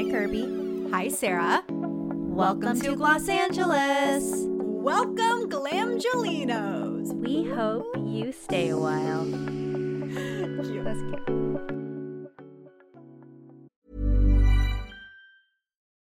Hi, Kirby. Hi, Sarah. Welcome, to Gloss Angeles. Welcome, Glamgelinos. We hope you stay a while. That's cute.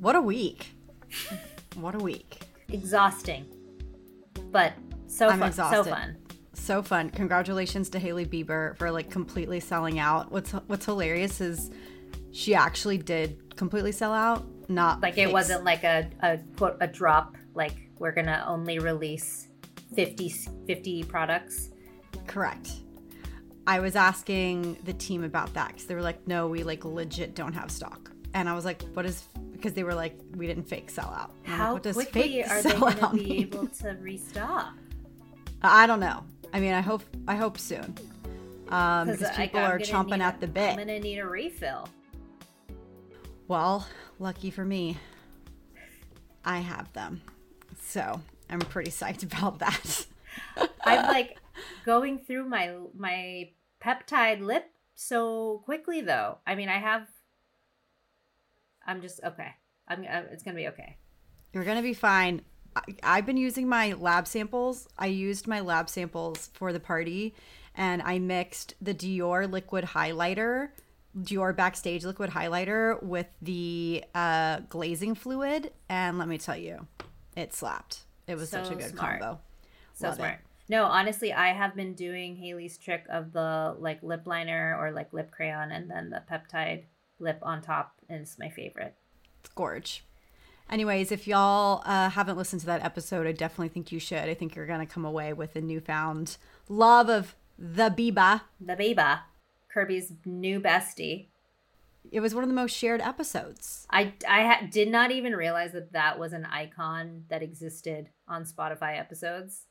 What a week. What a week. exhausting, but so I'm fun. exhausted. So fun. So fun. Congratulations to Hailey Bieber for like completely selling out. What's what's hilarious is she actually did completely sell out. Not Like it wasn't like a a quote a drop. Like we're gonna only release 50, 50 products. correct. I was asking the team about that because they were like, "No, we like legit don't have stock." And I was like, "What is?" Because they were like, "We didn't fake sell out." Like, How does quickly are they gonna be mean? able to restock? I don't know. I mean, I hope I hope soon. Um, because people I'm are chomping at a- the bit. I'm gonna need a refill. Well, lucky for me, I have them. So I'm pretty psyched about that. I'm like going through my my peptide lip so quickly though. I mean, I have. I'm just okay. I'm. uh, It's gonna be okay. You're to be fine. I, I've been using my lab samples. I used my lab samples for the party and I mixed the Dior liquid highlighter, Dior backstage liquid highlighter with the uh, glazing fluid. And let me tell you, it slapped. It was such a good smart. combo. So Love it. smart. No, honestly, I have been doing Hailey's trick of the like lip liner or like lip crayon and then the peptide lip on top is my favorite. It's gorge. Anyways, if y'all uh, haven't listened to that episode, I definitely think you should. I think you're going to come away with a newfound love of the Biba. The Beba, Kirby's new bestie. It was one of the most shared episodes. I I ha- did not even realize that that was an icon that existed on Spotify episodes.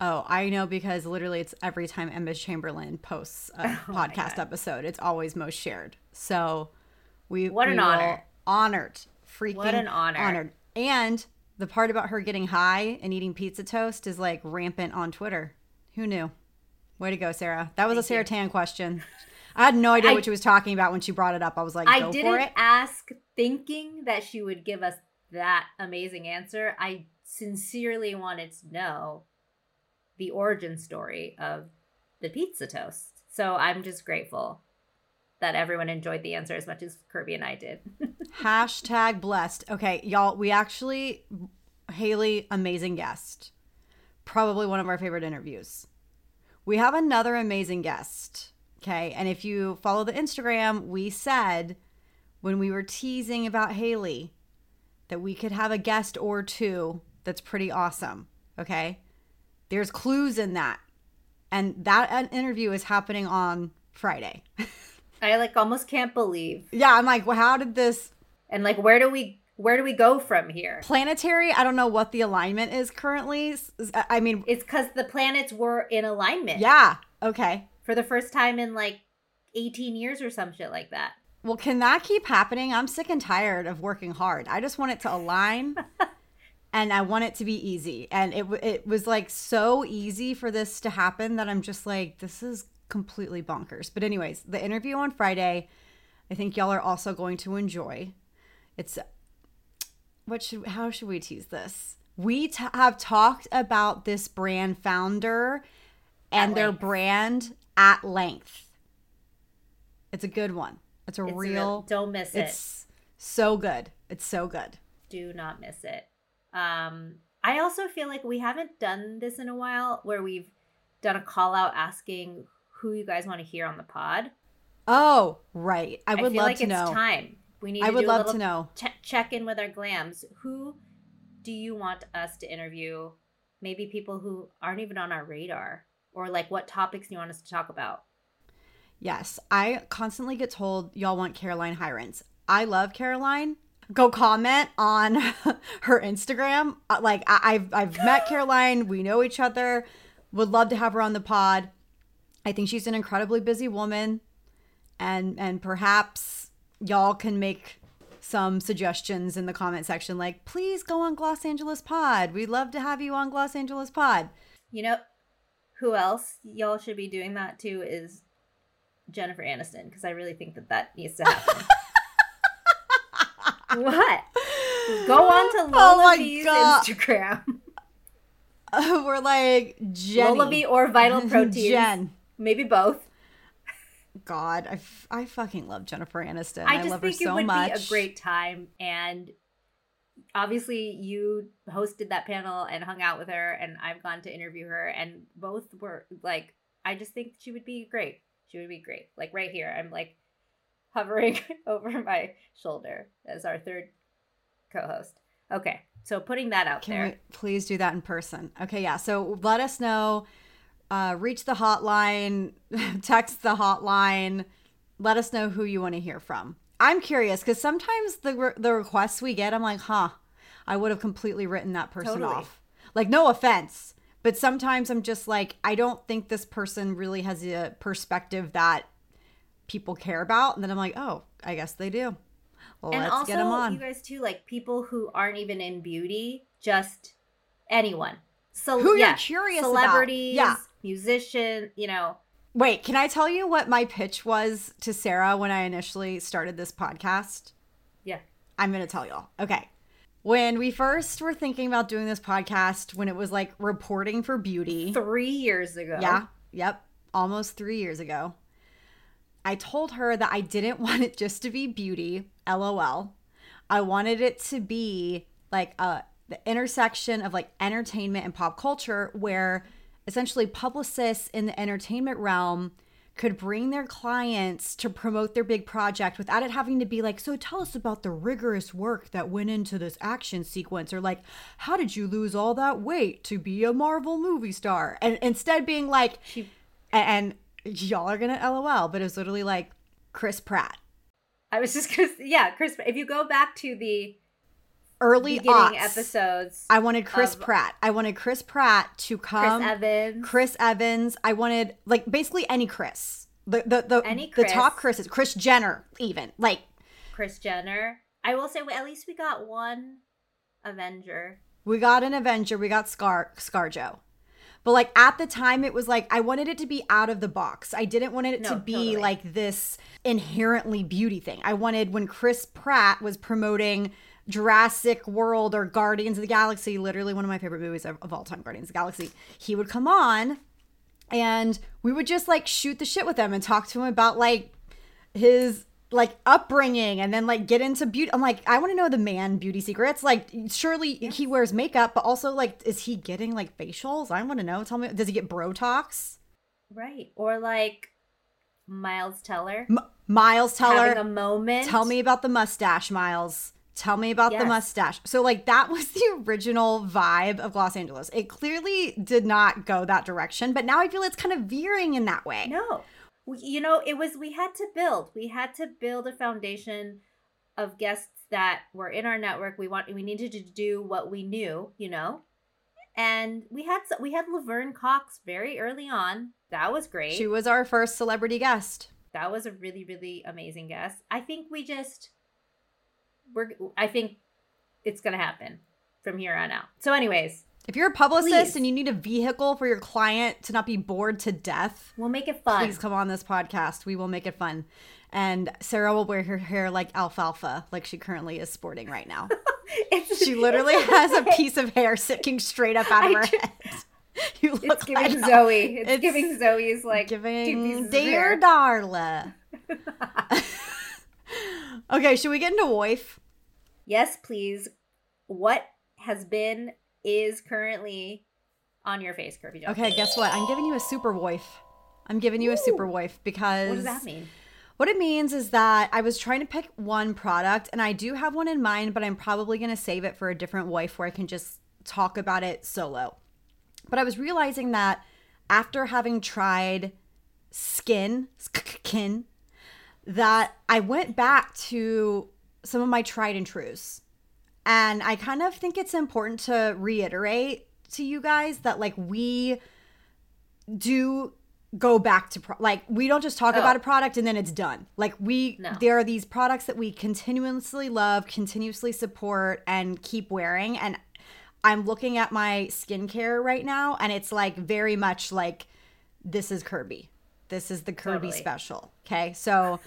Oh, I know because literally it's every time Emma Chamberlain posts a Oh podcast episode, it's always most shared. So we What an we honor. honored, freaking What an honor. honored. And the part about her getting high and eating pizza toast is like rampant on Twitter. Who knew? Way to go, Sarah. That was a Sarah Tan question. I had no idea I- what she was talking about when she brought it up. I was like, I go for didn't it. ask thinking that she would give us that amazing answer. I sincerely wanted to know the origin story of the pizza toast. So I'm just grateful that everyone enjoyed the answer as much as Kirby and I did. Hashtag blessed. Okay, y'all, we actually, Hailey, amazing guest. Probably one of our favorite interviews. We have another amazing guest. Okay. And if you follow the Instagram, we said when we were teasing about Hailey that we could have a guest or two that's pretty awesome. Okay. There's clues in that. And that uh, interview is happening on Friday. I like almost can't believe. yeah. I'm like, well, how did this And like where do we where do we go from here? planetary i don't know what the alignment is currently I mean It's cuz the planets were in alignment. yeah okay For the first time in like 18 years or some shit like that. well can that keep happening i'm sick and tired of working hard i just want it to align and i want it to be easy and it, it was like so easy for this to happen that i'm just like this is completely bonkers. But anyways the interview on friday i think y'all are also going to enjoy. It's what should how should we tease this? We t- have talked about this brand founder and their brand at length. It's a good one. It's a It's real real- don't miss it. it's so good. It's so good. Do not miss it. Um, I also feel like we haven't done this in a while where we've done a call out asking who you guys want to hear on the pod. oh right i would feel love like to it's know time. We need I to would do love to know. che- check in with our glams. Who do you want us to interview? Maybe people who aren't even on our radar or like what topics do you want us to talk about? Yes, I constantly get told y'all want Caroline Hirons. I love Caroline. Go comment on her Instagram. Uh, Like I, I've I've met Caroline. We know each other. Would love to have her on the pod. I think she's an incredibly busy woman, and and perhaps y'all can make some suggestions in the comment section. Like, please go on Gloss Angeles Pod. We'd love to have you on Gloss Angeles Pod. You know who else y'all should be doing that to is Jennifer Aniston because I really think that that needs to happen. what? Go on to Oh LolaVie's God. Instagram. We're like Jenny. Or Vital Protein. Jen. Maybe both. God, I, f- I fucking love Jennifer Aniston. I I, just love think her it so would much. be a great time and obviously you hosted that panel and hung out with her and I've gone to interview her and both were like I just think she would be great. She would be great. Like right here I'm like hovering over my shoulder as our third co-host. Okay. So putting that out Can there. please do that in person? Okay, yeah. So let us know. Uh, reach the hotline, text the hotline. Let us know who you want to hear from. I'm curious because sometimes the re- the requests we get, I'm like, huh, I would have completely written that person Totally. off. Like, no offense, but sometimes I'm just like, I don't think this person really has a perspective that people care about, and then I'm like, oh, I guess they do. Let's and also get them on. you guys too like people who aren't even in beauty, just anyone. So Who you're yeah, curious about. celebrities, Yeah. Musician, you know, Wait, can I tell you what my pitch was to Sarah when I initially started this podcast? yeah. I'm going to tell y'all. Okay. When we first were thinking about doing this podcast, when it was like reporting for beauty, Three years ago. yeah, yep, almost three years ago, I told her that I didn't want it just to be beauty, lol. I wanted it to be like a the intersection of like entertainment and pop culture where essentially publicists in the entertainment realm could bring their clients to promote their big project without it having to be like so tell us about the rigorous work that went into this action sequence or like how did you lose all that weight to be a marvel movie star and instead being like and, and y'all are gonna lol but it was literally like chris pratt I was just gonna say, yeah, Chris. If you go back to the early beginning aughts, episodes, I wanted Chris Pratt. I wanted Chris Pratt to come. Chris. Evans, Chris Evans. I wanted like basically any Chris. The the the, Any the top Chris. is Chris Jenner even. Like Chris Jenner. I will say, at least we got one Avenger. we got an Avenger, we got Scar ScarJo. But like at the time it was like I wanted it to be out of the box. I didn't want it to be totally. like this inherently beauty thing. I wanted when Chris Pratt was promoting Jurassic World or Guardians of the Galaxy, literally one of my favorite movies of, of all time, Guardians of the Galaxy, he would come on and we would just like shoot the shit with him and talk to him about like his like upbringing and then like get into beauty. I'm like, I want to know the man beauty secrets. Like, surely he wears makeup, but also like, is he getting like facials? I want to know. Tell me, does he get Brotox? Right. Or like Miles Teller. M- Miles having Teller, a moment. tell me about the mustache, Miles. Tell me about the mustache. So like that was the original vibe of Gloss Angeles. It clearly did not go that direction, but now I feel it's kind of veering in that way. No. You know, it was, we had to build. We had to build a foundation of guests that were in our network. We want, we needed to do what we knew, you know? And we had, we had Laverne Cox very early on. That was great. She was our first celebrity guest. that was a really, really amazing guest. I think we just, we're, I think it's going to happen from here on out. So, anyways, If you're a publicist Please. and you need a vehicle for your client to not be bored to death, we'll make it fun. please come on this podcast. We will make it fun. And Sarah will wear her hair like alfalfa, like she currently is sporting right now. She literally has a piece of hair sticking straight up out of her head. You look It's giving like Zoe. It's, It's giving Zoe's like giving dear. Darla. okay, should we get into wife? Yes, please. What has been is currently on your face, Kirby Jones. Okay, guess what? I'm giving you a super wife. I'm giving you a super wife because What does that mean? What it means is that I was trying to pick one product and I do have one in mind, but I'm probably going to save it for a different wife where I can just talk about it solo. But I was realizing that after having tried skin, skin, that I went back to some of my tried and trues. And I kind of think it's important to reiterate to you guys that like we do go back to pro- like we don't just talk Oh. about a product and then it's done. Like we No. there are these products that we continuously love, continuously support and keep wearing and I'm looking at my skincare right now and it's like very much like this is Kirby. This is the Kirby Totally. special. Okay? So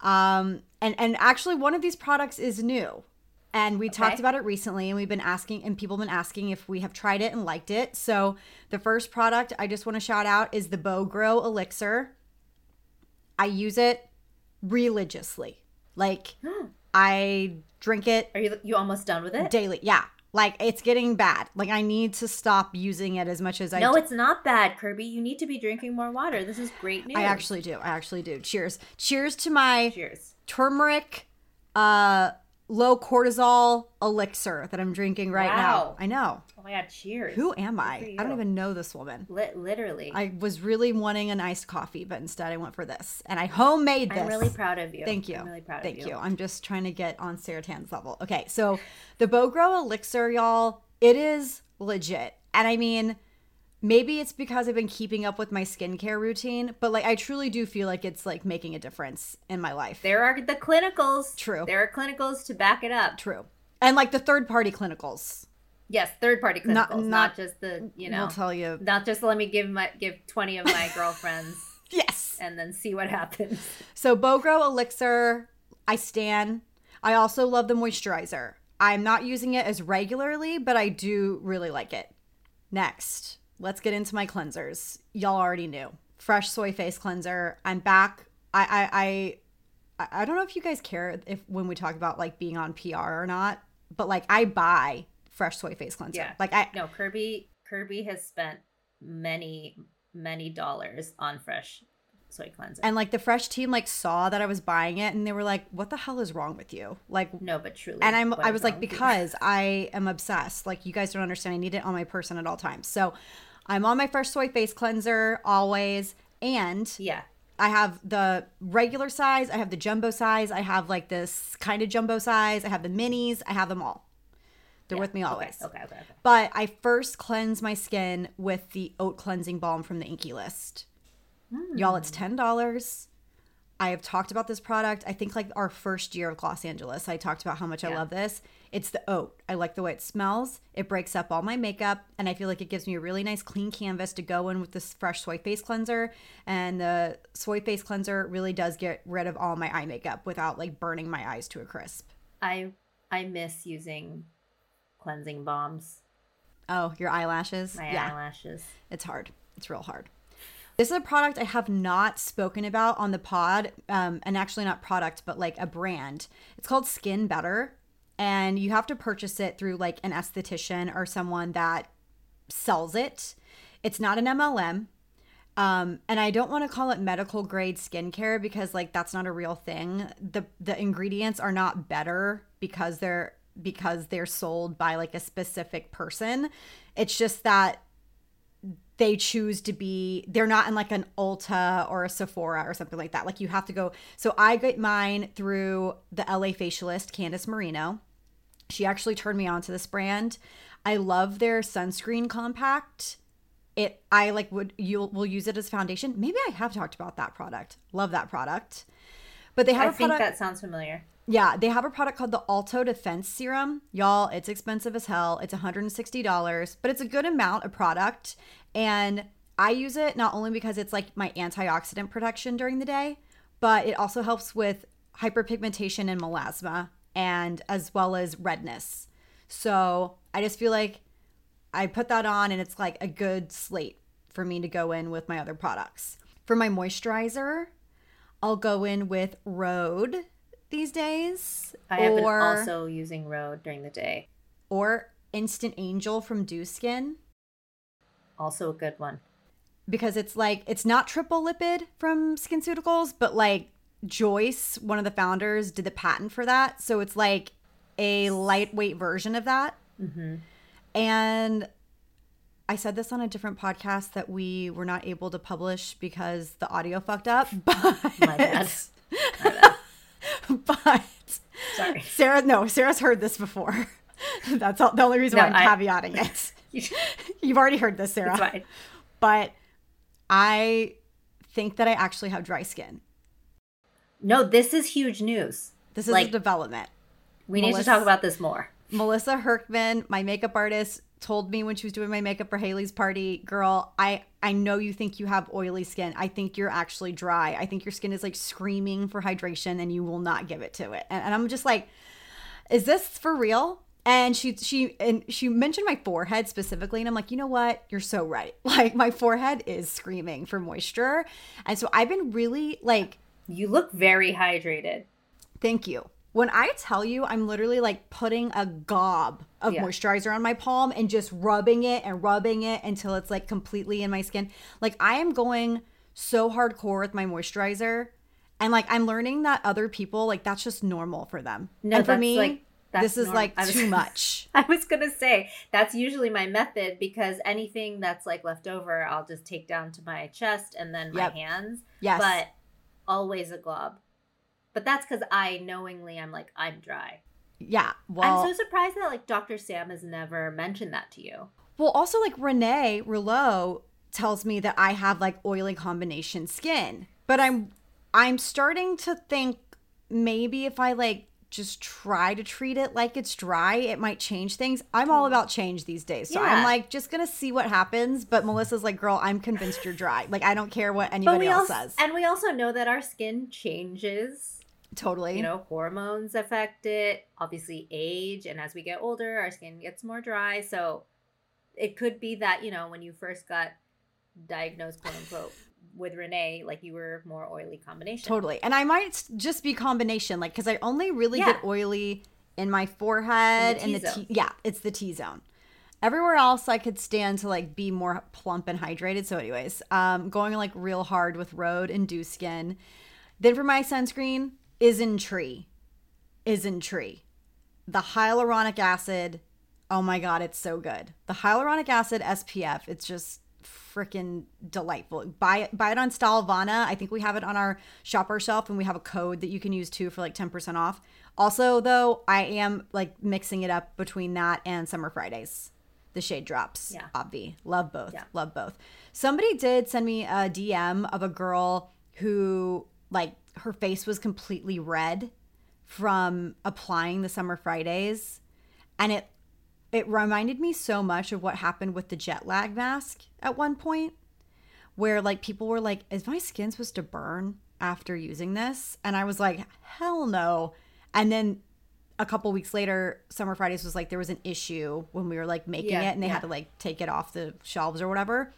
um and and actually one of these products is new. And we talked about it recently and we've been asking and people have been asking if we have tried it and liked it. So the first product I just want to shout out is the Bow Grow Elixir. I use it religiously. Like I drink it Are you you almost done with it? daily. Yeah. Like it's getting bad. Like I need to stop using it as much as I no, do. it's not bad, Kirby. You need to be drinking more water. This is great news. I actually do. I actually do. Cheers. Cheers to my Cheers. Turmeric uh low cortisol elixir that I'm drinking right now. Wow. I know. Oh my god, cheers. Who am I? I don't even know this woman. Li- literally. I was really wanting an iced coffee, but instead I went for this. And I homemade this. I'm really proud of you. Thank you. I'm really proud Thank of you. Thank you. I'm just trying to get on Sarah Tan's level. Okay, so the Bogro elixir, y'all, it is legit. And I mean, maybe it's because I've been keeping up with my skincare routine, but like I truly do feel like it's like making a difference in my life. There are the clinicals. True. There are clinicals to back it up. True. And like the third party clinicals. Yes, third party clinicals, Not- not, not- just the you know. I'll tell you. Not just let me give my give twenty of my girlfriends Yes. and then see what happens. So Bogro Elixir, I stan. I also love the moisturizer. I'm not using it as regularly, but I do really like it. Next, let's get into my cleansers. Y'all already knew. Fresh soy face cleanser. I'm back. I I I I don't know if you guys care if when we talk about like being on PR or not, but like I buy fresh soy face cleanser. Yeah. Like I No, Kirby Kirby has spent many many dollars on fresh soy cleanser. and like the fresh team like saw that I was buying it and they were like, "What the hell is wrong with you?" Like no, but truly. and I'm I was like because I am obsessed. Like you guys don't understand. I need it on my person at all times. So I'm on my fresh soy face cleanser always, and Yeah. I have the regular size. I have the jumbo size. I have like this kind of jumbo size. I have the minis. I have them all. They're yeah. with me Okay, always. Okay, okay, okay. But I first cleanse my skin with the oat cleansing balm from the INKEY List. Y'all, it's hmm. ten dollars. I have talked about this product. I think like our first year of Gloss Angeles, I talked about how much I love this. It's the oat. I like the way it smells. It breaks up all my makeup, and I feel like it gives me a really nice clean canvas to go in with this fresh soy face cleanser. And the soy face cleanser really does get rid of all my eye makeup without like burning my eyes to a crisp. I I miss using cleansing bombs. Oh, your eyelashes? My yeah. eyelashes. It's hard. It's real hard. This is a product I have not spoken about on the pod, um, and actually not product, but like a brand. It's called Skin Better, and you have to purchase it through like an esthetician or someone that sells it. It's not an MLM. Um, and I don't want to call it medical grade skincare because like that's not a real thing. The the ingredients are not better because they're because they're sold by like a specific person. It's just that they choose to be they're not in like an Ulta or a Sephora or something like that. Like you have to go. So I get mine through the LA facialist Candace Marino. She actually turned me on to this brand. I love their sunscreen compact. It I like would you will use it as foundation. Maybe I have talked about that product. Love that product. But they have I a think product that sounds familiar. yeah, they have a product called the Alto Defense Serum. Y'all, it's expensive as hell. It's $160, but it's a good amount of product. And I use it not only because it's like my antioxidant protection during the day, but it also helps with hyperpigmentation and melasma and as well as redness. So I just feel like I put that on and it's like a good slate for me to go in with my other products. For my moisturizer, I'll go in with Rhode these days. I have been or, also using Rhode during the day. or Instant Angel from Dieux Skin Also a good one. because it's like it's not triple lipid from SkinCeuticals, but like Joyce, one of the founders, did the patent for that. So it's like a lightweight version of that. Mm-hmm. And I said this on a different podcast that we were not able to publish because the audio fucked up. But My bad. My bad. but Sorry. Sarah, no, Sarah's heard this before. That's all, the only reason No, why I'm I- caveating it. You've already heard this, Sarah. But I think that I actually have dry skin. No, this is huge news. This is a development. We need to talk about this more. Melissa Herkman, my makeup artist, told me when she was doing my makeup for Hailey's party, girl, I I know you think you have oily skin. I think you're actually dry. I think your skin is like screaming for hydration and you will not give it to it. And, and I'm just like, is this for real? And she she and she mentioned my forehead specifically, and I'm like, you know what? You're so right. Like my forehead is screaming for moisture, and so I've been really like You look very hydrated. Thank you. When I tell you, I'm literally like putting a gob of Yeah. moisturizer on my palm and just rubbing it and rubbing it until it's like completely in my skin. Like I am going so hardcore with my moisturizer. And like I'm learning that other people, like that's just normal for them. No, and for that's, me, like- that's this is norm- like was- too much. I was gonna say that's usually my method because anything that's like left over, I'll just take down to my chest and then my Yep. hands. Yes. But always a glob. But that's because I knowingly I'm like I'm dry. yeah. Well, I'm so surprised that like Dr. Sam has never mentioned that to you. Well, also like Renee Rouleau tells me that I have like oily combination skin, but I'm I'm starting to think maybe if I like just try to treat it like it's dry, it might change things. I'm all about change these days. So I'm like just to see what happens, but Melissa's like, "Girl, I'm convinced you're dry." Like I don't care what anybody else also says. and we also know that our skin changes. totally. You know, hormones affect it. Obviously, age, and as we get older, our skin gets more dry. So it could be that you know when you first got diagnosed, quote unquote, with Renee, like you were more oily combination. Totally. And I might just be combination, like, because I only really Yeah. get oily in my forehead In and the the T-zone. T. Yeah, it's the T zone. Everywhere else, I could stand to like be more plump and hydrated. So, anyways, um, going like real hard with Rhode and Dieux Skin. Then for my sunscreen, Isntree, is in tree. The hyaluronic acid. Oh my god, it's so good. The hyaluronic acid SPF. It's just freaking delightful. Buy it, buy it on Stylevana. I think we have it on our shopper shelf, and we have a code that you can use too for like ten percent off. Also, though, I am like mixing it up between that and Summer Fridays, the shade drops. Yeah. obvi, love both. Yeah. Love both. Somebody did send me a DM of a girl who like her face was completely red from applying the Summer Fridays, and it it reminded me so much of what happened with the jet lag mask at one point where like people were like is my skin supposed to burn after using this? And i was like hell no. And then a couple weeks later summer fridays was like there was an issue when we were like making Yeah, it and they yeah. had to like take it off the shelves or whatever.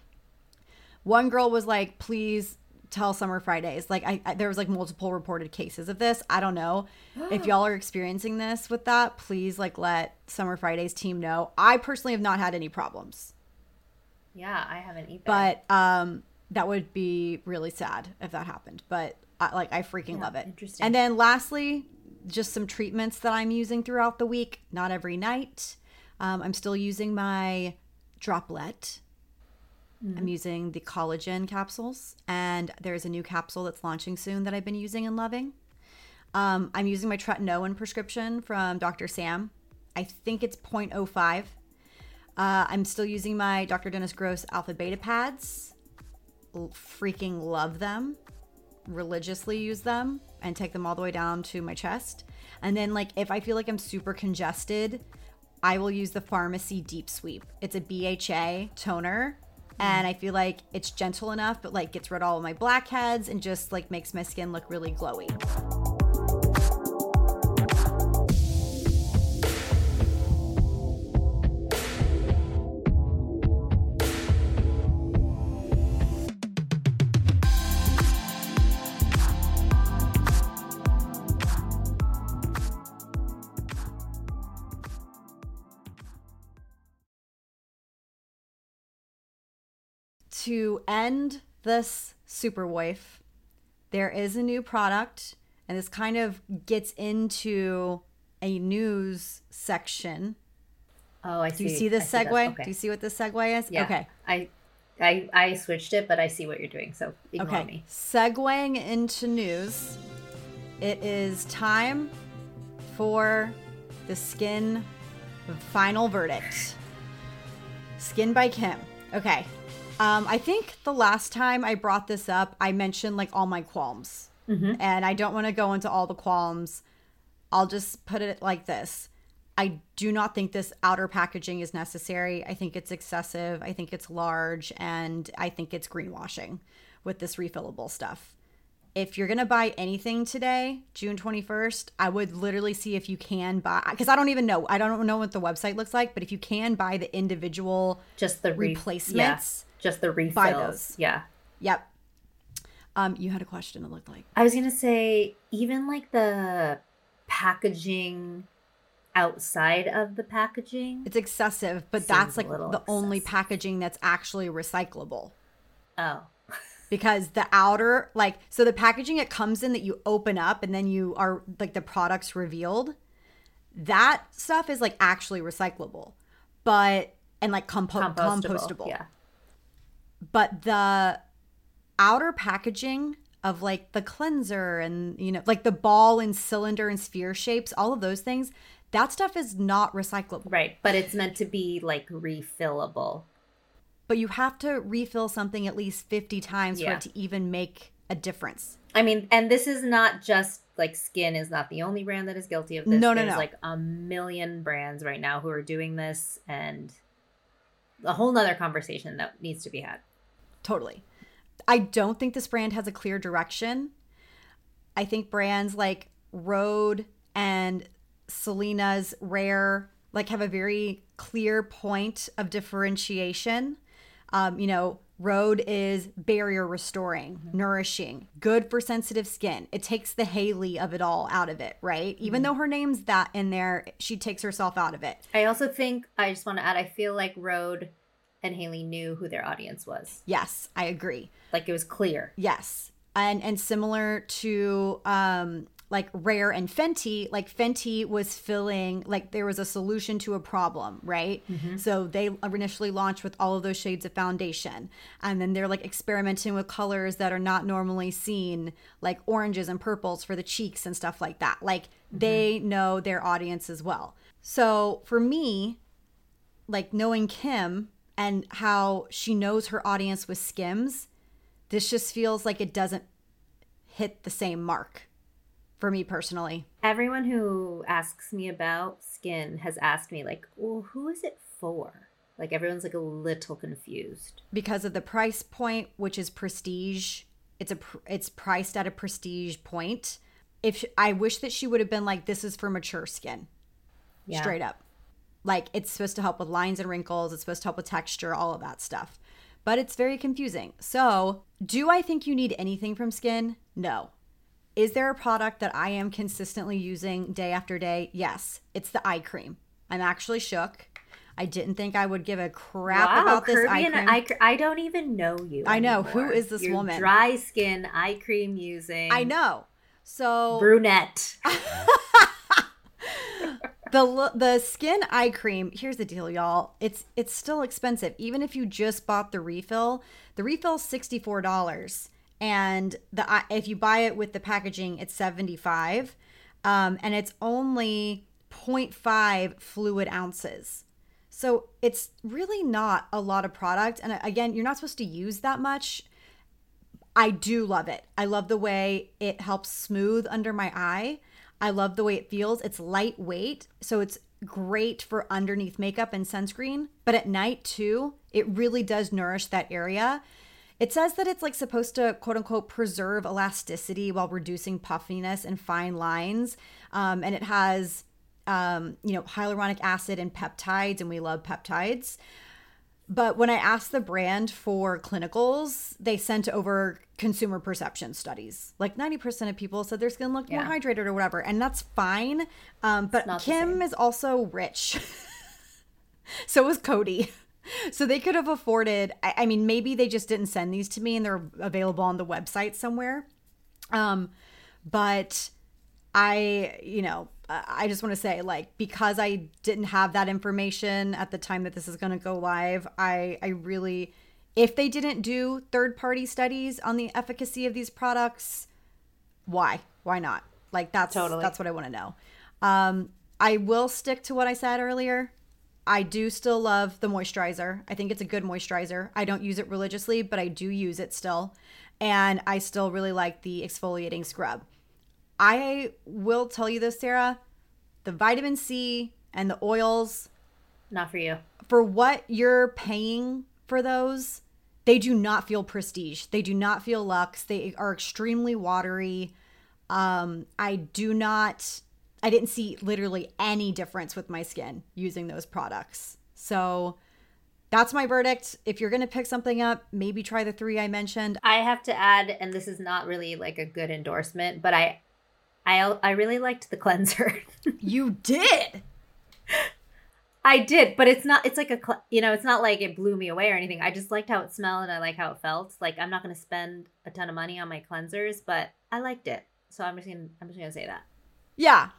One girl was like please tell summer fridays. Like I, I there was like multiple reported cases of this. I don't know. If y'all are experiencing this with that please like let summer fridays team know. I personally have not had any problems. Yeah, I haven't either. but um that would be really sad if that happened. But I, like i freaking Yeah, love it. interesting. and then lastly just some treatments that i'm using throughout the week. Not every night. Um, i'm still using my droplet i'm using the collagen capsules and there's a new capsule that's launching soon that i've been using and loving um, i'm using my tretinoin prescription from dr sam i think it's 0.05 uh, I'm still using my Dr. Dennis Gross Alpha Beta pads. L- freaking love them. Religiously use them and take them all the way down to my chest. And then, like, if I feel like I'm super congested, I will use the Farmacy Deep Sweep. It's a BHA toner. And I feel like it's gentle enough, but like gets rid of all of my blackheads and just like makes my skin look really glowy. To end this super wife, there is a new product, and this kind of gets into a news section Oh, I see. Do you see this I segue? Okay. Do you see what this segue is? Yeah. Okay. I, I, I switched it, but I see what you're doing. So ignore Okay. me. Segueing into news, it is time for the skin final verdict. SKKN by Kim. Okay. Um, I think the last time I brought this up, I mentioned like all my qualms. And I don't want to go into all the qualms. I'll just put it like this. I do not think this outer packaging is necessary. I think it's excessive. I think it's large. And I think it's greenwashing with this refillable stuff. If you're going to buy anything today, June 21st, I would literally see if you can buy, because I don't even know. I don't know what the website looks like, but if you can buy the individual Just the re- replacements, yeah, just the refills. buy those. Yeah. yep. Um, you had a question, it looked like. I was gonna say even like the packaging outside of the packaging. It's excessive, but that's like the only packaging that's actually recyclable. Oh, because the outer like so the packaging it comes in that you open up and then you are like the products revealed that stuff is like actually recyclable but and like compo- compostable. compostable Yeah. But the outer packaging of like the cleanser and you know like the ball and cylinder and sphere shapes all of those things that stuff is not recyclable Right, but it's meant to be like refillable. but you have to refill something at least 50 times for it to even make a difference I mean, and this is not just like SKKN is not the only brand that is guilty of this. No, no, There's no. like a million brands right now who are doing this, and a whole nother conversation that needs to be had. Totally. I don't think this brand has a clear direction. I think brands like Rhode and Selena's Rare like have a very clear point of differentiation. Um, you know, Rhode is barrier restoring, nourishing, good for sensitive skin. It takes the Hailey of it all out of it, right? Even though her name's that in there, she takes herself out of it. I also think I just want to add. I feel like Rhode and Hailey knew who their audience was. Yes, I agree. Like it was clear. Yes. And and similar to um like Rare and Fenty, like Fenty was filling like there was a solution to a problem, right? So they initially launched with all of those shades of foundation. And then they're like experimenting with colors that are not normally seen, like oranges and purples for the cheeks and stuff like that. Like they know their audience as well. So for me, like knowing Kim and how she knows her audience with Skims, this just feels like it doesn't hit the same mark for me personally. Everyone who asks me about SKKN has asked me like, "Well, who is it for?" Like everyone's like a little confused. because of the price point which is prestige it's a pr- it's priced at a prestige point if sh i wish that she would have been like this is for mature skin Yeah. straight up like it's supposed to help with lines and wrinkles it's supposed to help with texture all of that stuff but it's very confusing so do i think you need anything from skin no is there a product that i am consistently using day after day yes it's the eye cream i'm actually shook i didn't think i would give a crap wow, about this eye cream eye I don't even know you. I know. Who anymore. is this You're woman? Dry skin, eye cream using. I know. So Brunette. the the skin eye cream. Here's the deal, y'all. It's it's still expensive, even if you just bought the refill. The refill's sixty four dollars, and the if you buy it with the packaging, it's seventy five, um, and it's only 0.5 fluid ounces. So it's really not a lot of product. And again, you're not supposed to use that much. I do love it. I love the way it helps smooth under my eye. I love the way it feels. It's lightweight, so it's great for underneath makeup and sunscreen. But at night too, it really does nourish that area. It says that it's like supposed to quote unquote preserve elasticity while reducing puffiness and fine lines. Um, and it has, um, you know, hyaluronic acid and peptides, and we love peptides. But when I asked the brand for clinicals, they sent over consumer perception studies. Like 90% of people said their skin looked Yeah. more hydrated or whatever. And that's fine. Um, but Kim is also rich. so was Coty. So they could have afforded, I, I mean, maybe they just didn't send these to me and they're available on the website somewhere. Um, but I, you know, I just want to say, like, because I didn't have that information at the time that this is going to go live, I, I really, if they didn't do third party studies on the efficacy of these products, why? Why not? Like, that's Totally. that's what I want to know. Um, I will stick to what I said earlier. I do still love the moisturizer. I think it's a good moisturizer. I don't use it religiously, but I do use it still. And I still really like the exfoliating scrub. I will tell you this, Sarah. The vitamin C and the oils, Not for you. for what you're paying for those, they do not feel prestige. They do not feel luxe. They are extremely watery. Um, I do not, I didn't see literally any difference with my skin using those products. So that's my verdict. If you're going to pick something up, maybe try the three I mentioned. I have to add, and this is not really like a good endorsement, but I, I, I really liked the cleanser. You did. I did, but it's not. It's like a, you know, it's not like it blew me away or anything. I just liked how it smelled and I like how it felt. Like I'm not going to spend a ton of money on my cleansers, but I liked it. So I'm just gonna, I'm just gonna say that. Yeah.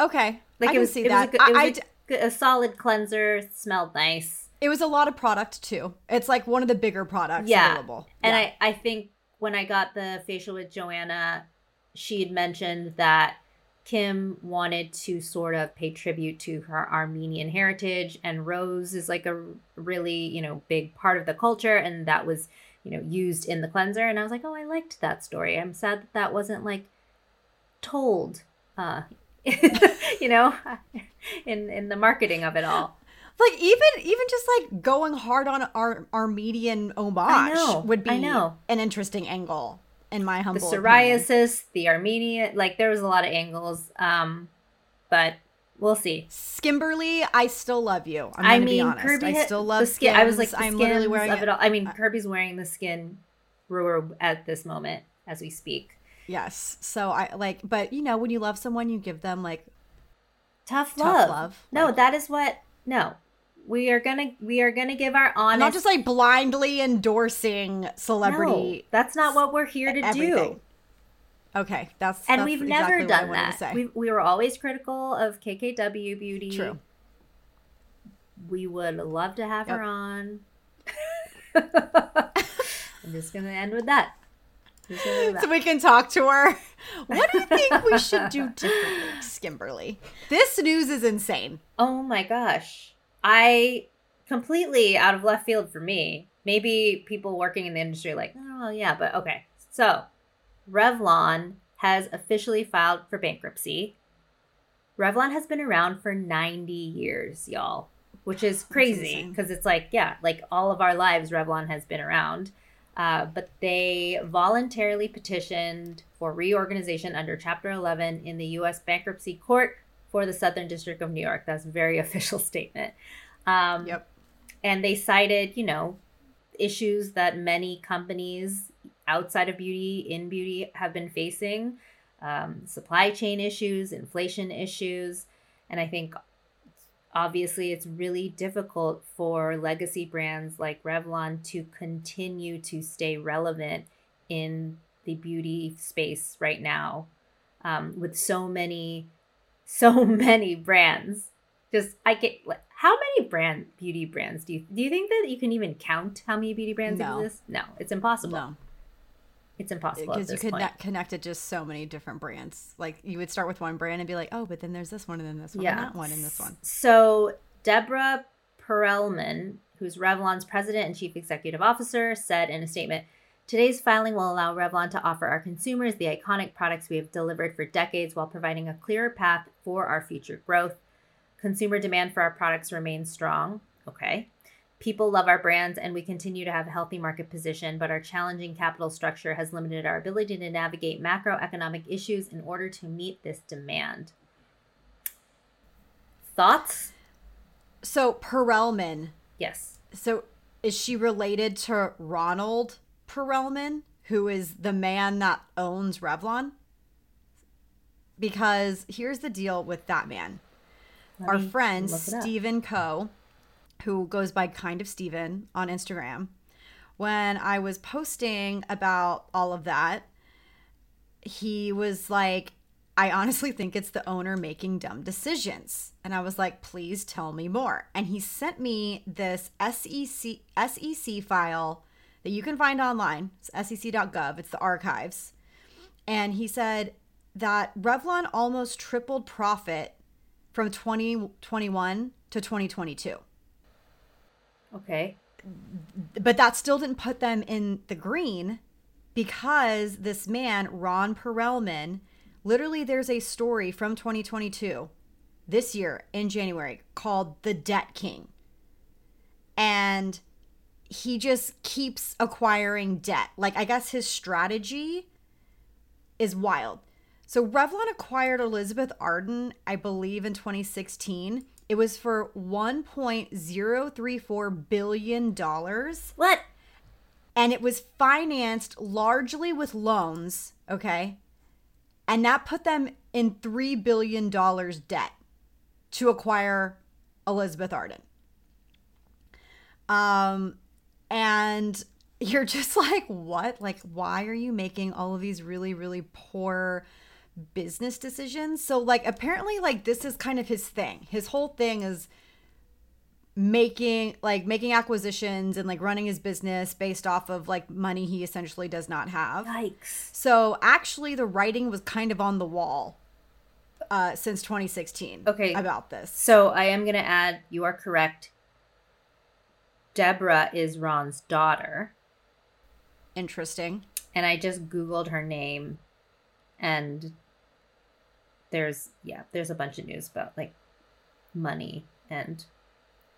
Okay. Like I it can was, see it that. was, a, good, was I- a I d- solid cleanser. Smelled nice. It was a lot of product too. It's like one of the bigger products yeah. available. And Yeah. I, I think when I got the facial with Joanna, she had mentioned that Kim wanted to sort of pay tribute to her Armenian heritage, and rose is like a really, you know, big part of the culture, and that was, you know, used in the cleanser. And I was like, oh, I liked that story. I'm sad that that wasn't like told, uh, you know, in in the marketing of it all. like even even just like going hard on our Armenian homage would be an interesting angle in my the humble opinion. psoriasis, the Armenian, like there was a lot of angles. Um, but we'll see. Skimberly, I still love you. I'm I be mean, honest. Kirby, I still love the skin. I was like, the I'm literally wearing it. it all. I mean, Kirby's wearing the skin robe at this moment as we speak. Yes. So I like, but you know, when you love someone, you give them like Tough love. Tough love, No, like- that is what. No, we are gonna we are gonna give our honest. I'm not just like blindly endorsing celebrity. No, that's not what we're here to do. Okay, that's And that's we've exactly never done that. We, we were always critical of KKW Beauty. True. We would love to have her on. I'm just gonna end with that. Just gonna end with so we can talk to her. What do you think we should do differently, Skimberly? This news is insane. Oh my gosh. I completely out of left field for me. Maybe people working in the industry are like, oh well, yeah, but okay. So Revlon has officially filed for bankruptcy. Revlon has been around for 90 years, y'all, which is crazy because it's like, yeah, like all of our lives, Revlon has been around. Uh, but they voluntarily petitioned for reorganization under Chapter 11 in the U.S. Bankruptcy Court for the Southern District of New York. That's a very official statement. Um, Yep. And they cited, you know, issues that many companies outside of beauty, in beauty, have been facing um, supply chain issues, inflation issues. And I think obviously it's really difficult for legacy brands like Revlon to continue to stay relevant in the beauty space right now um, with so many, so many brands. Just I get like how many brand beauty brands do you do you think that you can even count how many beauty brands No. exist? No, it's impossible. No, It's impossible because you could point. connect just so many different brands. Like you would start with one brand and be like, oh, but then there's this one, and then this one, and that one, and this one. So Debra Perelman, who's Revlon's president and chief executive officer, said in a statement, Today's filing will allow Revlon to offer our consumers the iconic products we have delivered for decades while providing a clearer path for our future growth. Consumer demand for our products remains strong. Okay. People love our brands and we continue to have a healthy market position, but our challenging capital structure has limited our ability to navigate macroeconomic issues in order to meet this demand. Thoughts? So Perelman. Yes. So is she related to Ronald Perelman, who is the man that owns Revlon? Because here's the deal with that man. Our friend. Stephen Coe, who goes by kind of Steven on Instagram, when I was posting about all of that, he was like, I honestly think it's the owner making dumb decisions. And I was like, please tell me more. And he sent me this SEC SEC file that you can find online. It's sec.gov. It's the archives. And he said that Revlon almost tripled profit from 2021 to 2022. Okay. But that still didn't put them in the green because this man, Ron Perelman, literally there's a story from 2022 this year in January called The Debt King. And he just keeps acquiring debt. Like, I guess his strategy is wild. So, Revlon acquired Elizabeth Arden, I believe, in 2016. It was for $1.034 billion. What? And it was financed largely with loans, okay? And that put them in $3 billion debt to acquire Elizabeth Arden. Um, and you're just like, what? Like, why are you making all of these really, really poor business decisions? So, like, apparently, like, this is kind of his thing. His whole thing is making like making acquisitions and like running his business based off of like money he essentially does not have. Yikes. So actually the writing was kind of on the wall uh since 2016 Okay. about this. So I am going to add you are correct. Debra is Ron's daughter. Interesting. And I just Googled her name and there's, yeah, there's a bunch of news about like money and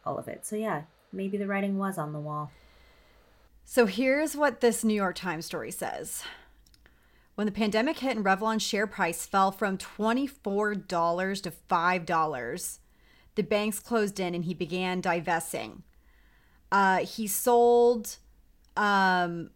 all of it. So yeah, maybe the writing was on the wall. So here's what this New York Times story says. When the pandemic hit and Revlon's share price fell from $24 to $5, the banks closed in and he began divesting. Uh, he sold, um,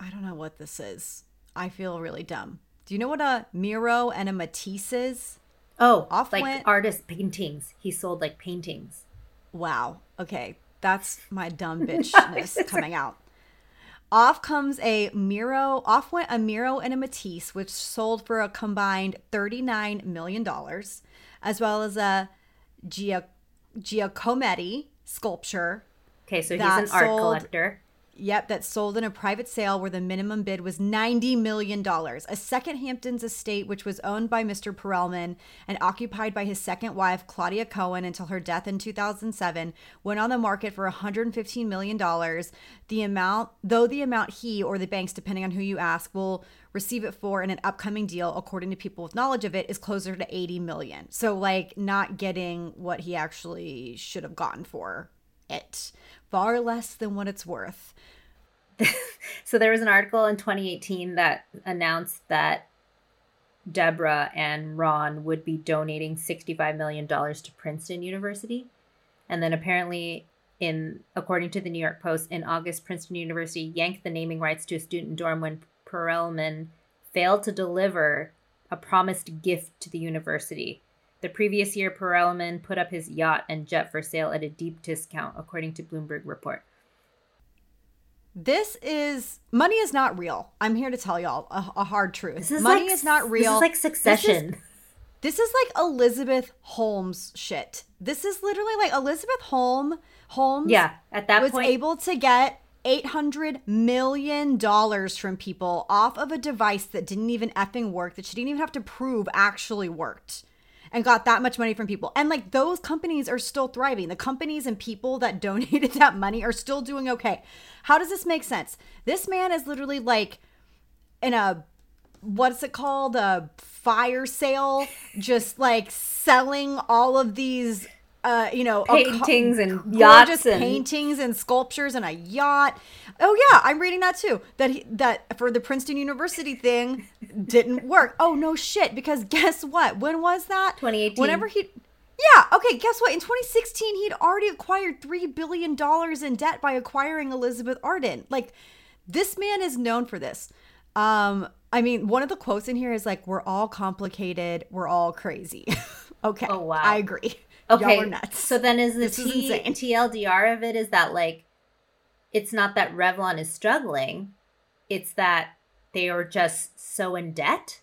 I don't know what this is. I feel really dumb. Do you know what a Miro and a Matisse is? Oh, Off like went- artist paintings. He sold like paintings. Wow. Okay. That's my dumb bitchness coming out. Off comes a Miro, off went a Miro and a Matisse, which sold for a combined $39 million, as well as a Gia, Giacometti sculpture. Okay, so he's an art sold- collector. Yep, that sold in a private sale where the minimum bid was $90 million. A second Hamptons estate, which was owned by Mr. Perelman and occupied by his second wife, Claudia Cohen, until her death in 2007, went on the market for $115 million. The amount, though the amount he or the banks, depending on who you ask, will receive it for in an upcoming deal, according to people with knowledge of it, is closer to 80 million. So, like, not getting what he actually should have gotten for it. Far less than what it's worth. So there was an article in 2018 that announced that Debra and Ron would be donating $65 million to Princeton University. And then apparently in according to the New York Post, in August, Princeton University yanked the naming rights to a student dorm when Perelman failed to deliver a promised gift to the university. The previous year, Perelman put up his yacht and jet for sale at a deep discount, according to Bloomberg Report. This is money is not real. I'm here to tell y'all a, a hard truth. This is money like, is not real. This is like This is- Succession. This is like Elizabeth Holmes shit. This is literally like Elizabeth Holm Holmes yeah, at that point. was point, able to get eight hundred million dollars from people off of a device that didn't even effing work, that she didn't even have to prove actually worked. And got that much money from people. And like those companies are still thriving. The companies and people that donated that money are still doing okay. How does this make sense? This man is literally like in a what's it called a fire sale just like selling all of these uh you know a co- Paintings and yachts and- paintings and sculptures and a yacht. Oh yeah i'm reading that too. That he, that for the princeton university thing didn't work. Oh no shit because guess what? When was that? 2018. whenever he yeah okay guess what? In 2016 he'd already acquired 3 billion dollars in debt by acquiring elizabeth arden. Like this man is known for this. Um i mean one of the quotes in here is like we're all complicated. We're all crazy. Okay Oh, wow. i agree okay, Y'all are nuts So then, is the This is T- insane. TLDR of it is that like, it's not that Revlon is struggling, it's that they are just so in debt.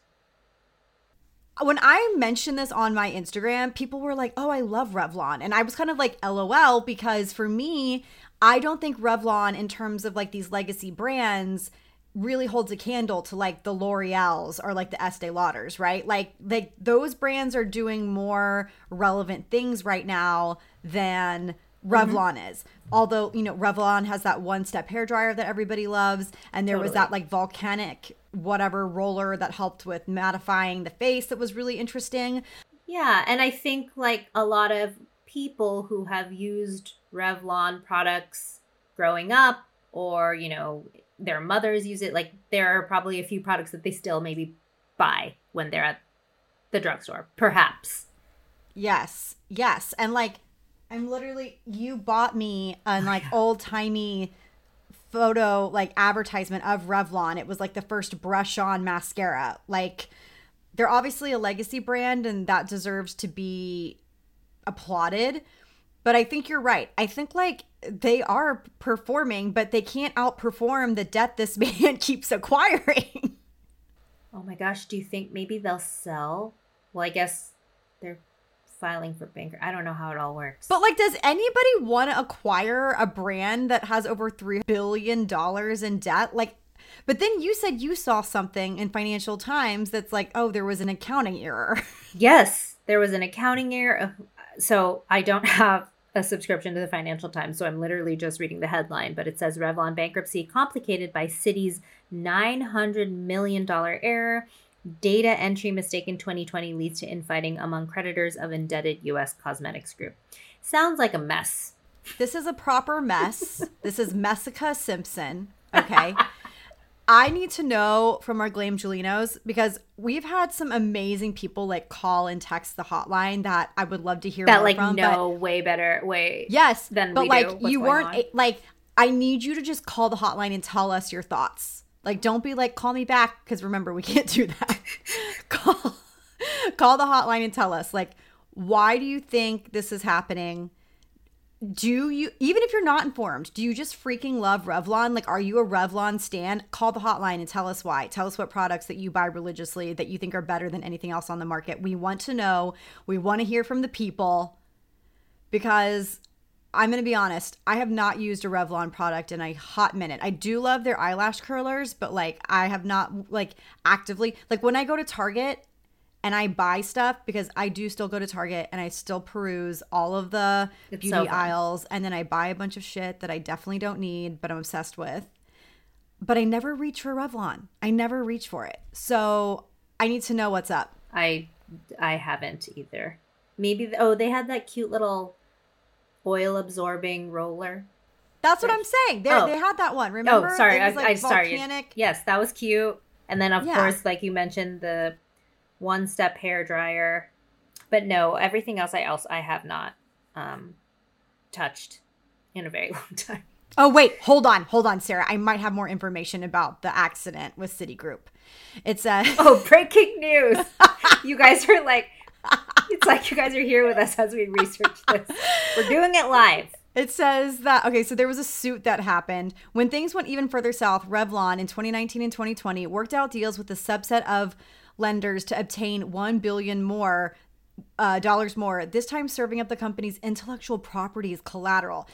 when I mentioned this on my Instagram, people were like, "Oh, I love Revlon," and I was kind of like, "LOL," because for me, I don't think Revlon, in terms of like these legacy brands, really holds a candle to like the L'Oreal's or like the Estee Lauders, right? Like like those brands are doing more relevant things right now than Revlon mm-hmm. is. Although, you know, Revlon has that one step hair dryer that everybody loves. And there was that like volcanic whatever roller that helped with mattifying the face that was really interesting. Yeah, and I think like a lot of people who have used Revlon products growing up or, you know, their mothers use it, like there are probably a few products that they still maybe buy when they're at the drugstore, perhaps. Yes. Yes. And like I'm literally you bought me an oh, like old timey photo like advertisement of Revlon. It was like the first brush on mascara. Like they're obviously a legacy brand and that deserves to be applauded. But I think you're right. I think like they are performing, but they can't outperform the debt this man keeps acquiring. Oh my gosh, do you think maybe they'll sell? Well, I guess they're filing for bankruptcy. I don't know how it all works. But like, does anybody want to acquire a brand that has over three billion dollars in debt? Like, but then you said you saw something in Financial Times that's like, oh, there was an accounting error. Yes, there was an accounting error. So I don't have a subscription to the Financial Times, so I'm literally just reading the headline. But it says Revlon bankruptcy complicated by Citi's $900 million error. Data entry mistake in 2020 leads to infighting among creditors of indebted U.S. cosmetics group. Sounds like a mess. this is a proper mess. this is Messica Simpson. Okay. I need to know from our Glam Julinos because we've had some amazing people like call and text the hotline that I would love to hear That like from. know way better way. Yes, than but like you weren't a- like I need you to just call the hotline and tell us your thoughts. Like don't be like call me back because remember we can't do that. call call the hotline and tell us like why do you think this is happening? Do you even if you're not informed, do you just freaking love Revlon? Like are you a Revlon stan? Call the hotline and tell us why. Tell us what products that you buy religiously that you think are better than anything else on the market. We want to know. We want to hear from the people because I'm going to be honest, I have not used a Revlon product in a hot minute. I do love their eyelash curlers, but like I have not like actively like when I go to Target and I buy stuff because I do still go to Target and I still peruse all of the It's beauty so aisles and then I buy a bunch of shit that I definitely don't need but I'm obsessed with. But I never reach for Revlon. I never reach for it. So I need to know what's up. I I haven't either. Maybe oh they had that cute little oil absorbing roller. That's what I'm saying. They Oh. they had that one. Oh, Remember? Oh, sorry, It was, I, like, I sorry. Yes, that was cute. And then of Yeah. course, like you mentioned, the one step hair dryer. But no, everything else I else I have not um touched in a very long time. Oh wait, hold on, hold on, Sarah. I might have more information about the accident with Citigroup. It says Oh, breaking news! you guys are like, it's like you guys are here with us as we research this. We're doing it live. It says that okay, so there was a suit that happened when things went even further south. Revlon in 2019 and 2020 worked out deals with a subset of lenders to obtain one billion more uh, dollars more. This time, serving up the company's intellectual property as collateral.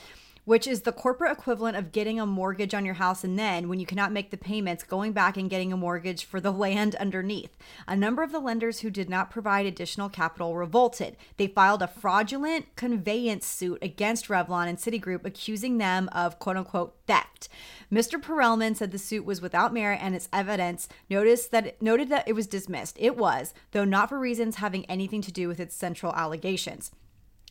Which is the corporate equivalent of getting a mortgage on your house and then, when you cannot make the payments, going back and getting a mortgage for the land underneath. A number of the lenders who did not provide additional capital revolted. They filed a fraudulent conveyance suit against Revlon and Citigroup, accusing them of quote unquote theft. Mr. Perelman said the suit was without merit and its evidence noticed that noted that it was dismissed. It was, though not for reasons having anything to do with its central allegations.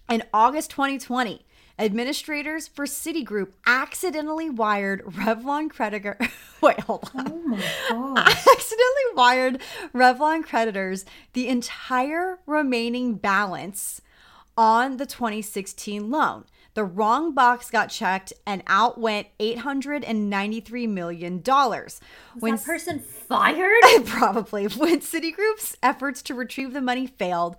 In August 2020, administrators for Citigroup accidentally wired Revlon creditor. Wait, hold on. Oh my God. accidentally wired Revlon creditors the entire remaining balance on the 2016 loan. The wrong box got checked and out went $893 million. Was When that person fired? Probably. When Citigroup's efforts to retrieve the money failed,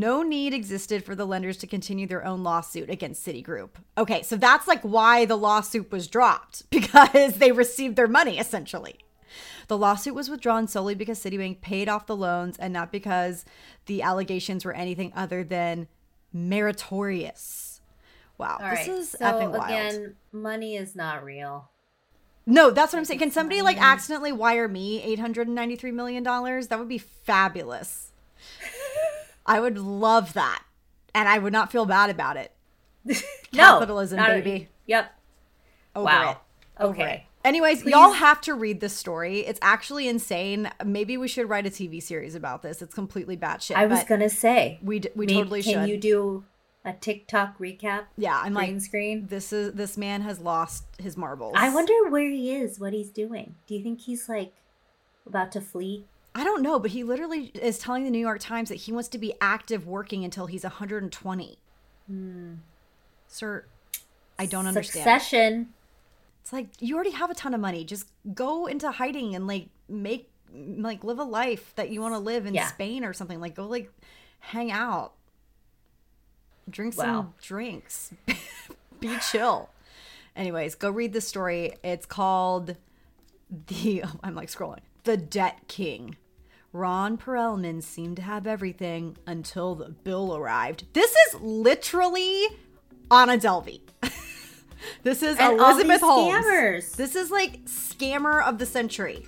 no need existed for the lenders to continue their own lawsuit against Citigroup. Okay, so that's like why the lawsuit was dropped because they received their money essentially. The lawsuit was withdrawn solely because Citibank paid off the loans and not because the allegations were anything other than meritorious. Wow, All this right. is so effing wild. again, money is not real. No, that's what I'm saying. Can somebody like accidentally wire me $893 million? That would be fabulous. I would love that. And I would not feel bad about it. No, Capitalism, baby. Yep. Over wow. it. Over okay. it. Anyways, y'all have to read this story. It's actually insane. Maybe we should write a TV series about this. It's completely batshit. I was gonna say we d- we maybe- totally can should. you do a TikTok recap? yeah, I'm like screen. this is this man has lost his marbles. I wonder where he is, what he's doing. Do you think he's like about to flee? I don't know, but he literally is telling the New York Times that he wants to be active working until he's 120. Hmm. Sir, I don't understand. Succession. It's like you already have a ton of money. Just go into hiding and like make like live a life that you want to live in Yeah. Spain or something. Like go like hang out. Drink Wow. some drinks. Be chill. Anyways, go read the story. It's called the oh, I'm like scrolling. The Debt King. Ron Perelman seemed to have everything until the bill arrived. This is literally Anna Delvey. this is And Elizabeth Holmes. scammers. This is like scammer of the century.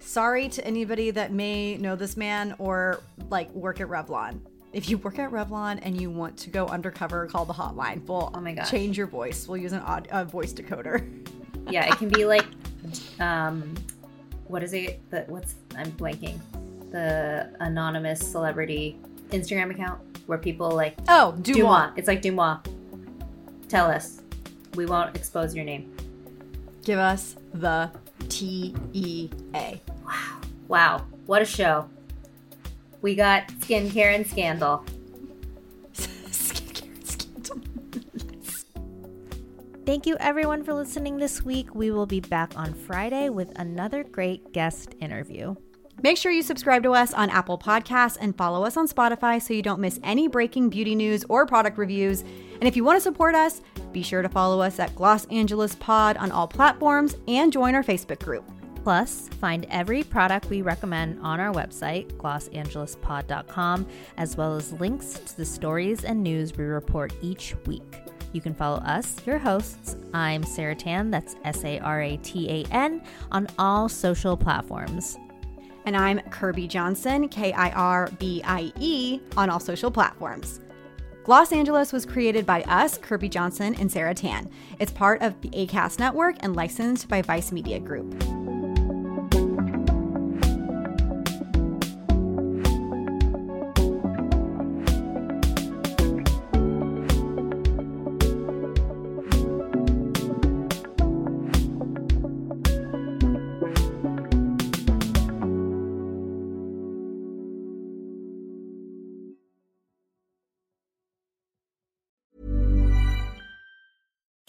Sorry to anybody that may know this man or like work at Revlon. If you work at Revlon and you want to go undercover, call the hotline. We'll Oh my gosh. change your voice. We'll use an odd uh, voice decoder. Yeah, it can be like um what is it? The what's I'm blanking. The anonymous celebrity Instagram account where people like Oh, DeuxMoi. DeuxMoi. It's like DeuxMoi. Tell us. We won't expose your name. Give us the T E A. Wow, Wow. what a show. We got skincare and scandal. Skincare scandal. Thank you everyone for listening this week. We will be back on Friday with another great guest interview. Make sure you subscribe to us on Apple Podcasts and follow us on Spotify so you don't miss any breaking beauty news or product reviews. And if you want to support us, be sure to follow us at Gloss Angeles Pod on all platforms and join our Facebook group. Plus, find every product we recommend on our website, glosangelespod.com, as well as links to the stories and news we report each week. You can follow us, your hosts. I'm Sarah Tan, that's S A R A T A N, on all social platforms. And I'm Kirbie Johnson, K I R B I E, on all social platforms. Gloss Angeles was created by us, Kirbie Johnson and Sarah Tan. It's part of the ACAST network and licensed by Vice Media Group.